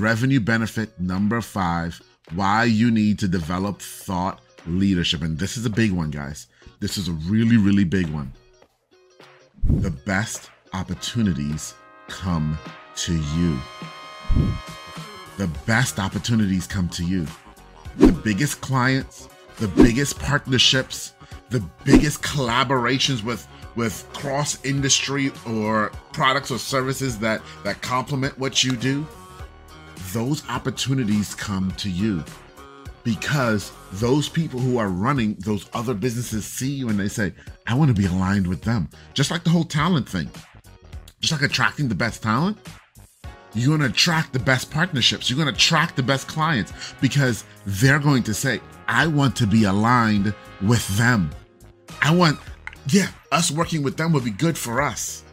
revenue benefit number five why you need to develop thought leadership. And this is a big one, guys. This is a really, really big one. The best opportunities come to you. The best opportunities come to you. The biggest clients, the biggest partnerships, the biggest collaborations with with cross industry or products or services that that complement what you do those opportunities come to you because those people who are running those other businesses see you and they say i want to be aligned with them. Just like the whole talent thing. Just like attracting the best talent you're going to attract the best partnerships. You're going to attract the best clients because they're going to say i want to be aligned with them. I want yeah us working with them would be good for us